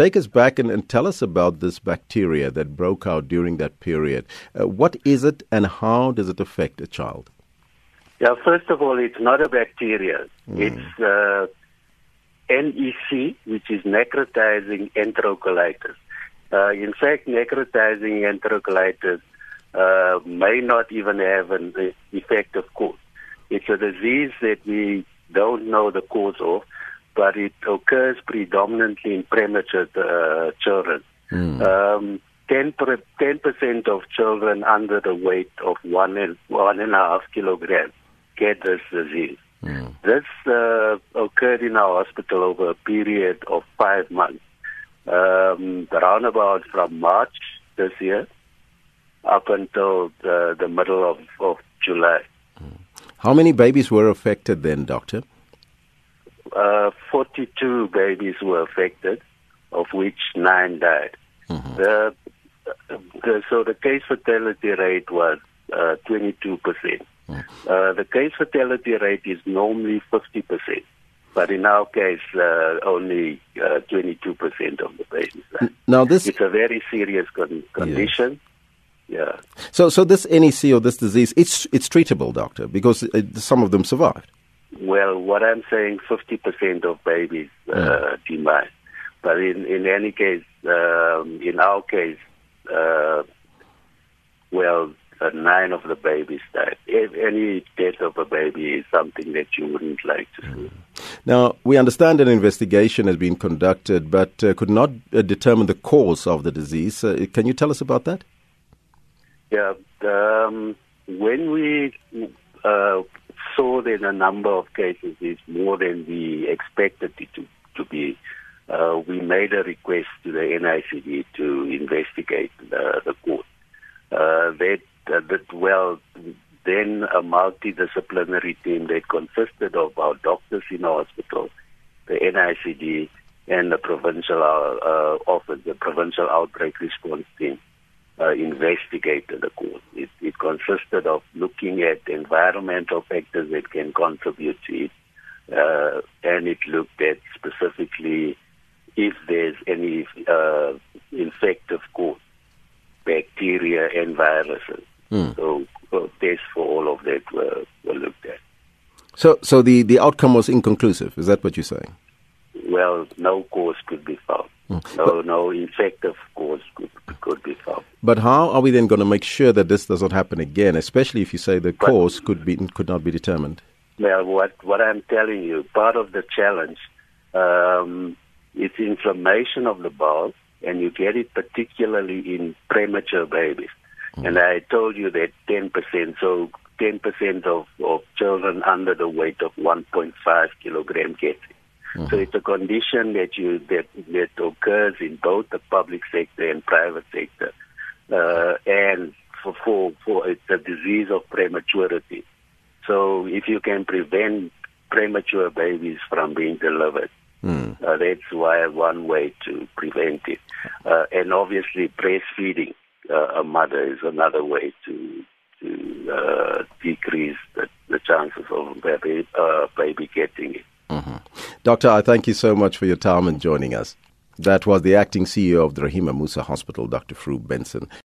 take us back and, and, tell us about this bacteria that broke out during that period. Uh, what is it and how does it affect a child? Yeah, first of all, it's not a bacteria. Mm. It's uh, NEC, which is necrotizing enterocolitis. Uh, in fact, necrotizing enterocolitis uh, may not even have an effect of cause. It's a disease that we don't know the cause of, but it occurs predominantly in premature uh, children. Mm. Um, 10 percent of children under the weight of one and one and a half kilograms get this disease. Mm. This uh, occurred in our hospital over a period of five months, um, around about from March this year up until the, the middle of, of July. How many babies were affected then, doctor? Uh, 42 babies were affected, of which nine died. Mm-hmm. The, the, so the case fatality rate was uh, 22%. Mm-hmm. Uh, the case fatality rate is normally 50%, but in our case, uh, only 22% uh, of the babies. Now, this it's a very serious con- condition. Yes. Yeah. So, so this NEC or this disease, it's it's treatable, doctor, because it, some of them survived. Well, what I'm saying, 50% of babies uh, yeah. But in, in any case, um, in our case, uh, well, uh, nine of the babies died. If any death of a baby is something that you wouldn't like to see. Mm. Now, we understand an investigation has been conducted, but uh, could not uh, determine the cause of the disease. Uh, can you tell us about that? Yeah, um, when we uh, saw that a number of cases is more than we expected it to, to be, uh, we made a request to the NICD to investigate the, the court. Uh, that, uh, that, well, then a multidisciplinary team that consisted of our doctors in the hospital, the NICD, and the provincial uh, office, the provincial outbreak response team uh, investigated the cause. Consisted of looking at environmental factors that can contribute to it, uh, and it looked at specifically if there's any uh, infective cause, bacteria and viruses. Mm. So uh, tests for all of that were, were looked at. So, so the, the outcome was inconclusive. Is that what you're saying? Well, no cause could be found. Mm. No, but, no infective cause could, could be found. But how are we then going to make sure that this doesn't happen again, especially if you say the cause could be could not be determined? Well, what what I'm telling you, part of the challenge, um, is inflammation of the bowel, and you get it particularly in premature babies. Mm. And I told you that 10%, so 10% of, of children under the weight of 1.5 kilogram get it. Mm-hmm. So it's a condition that you that that occurs in both the public sector and private sector, uh, and for, for for it's a disease of prematurity. So if you can prevent premature babies from being delivered, mm. uh, that's why one way to prevent it. Uh, and obviously, breastfeeding uh, a mother is another way to to uh, decrease the, the chances of baby uh, baby getting it. Mm-hmm. Doctor, I thank you so much for your time and joining us. That was the acting CEO of the Rahima Moosa Hospital, Dr. Fru Benson.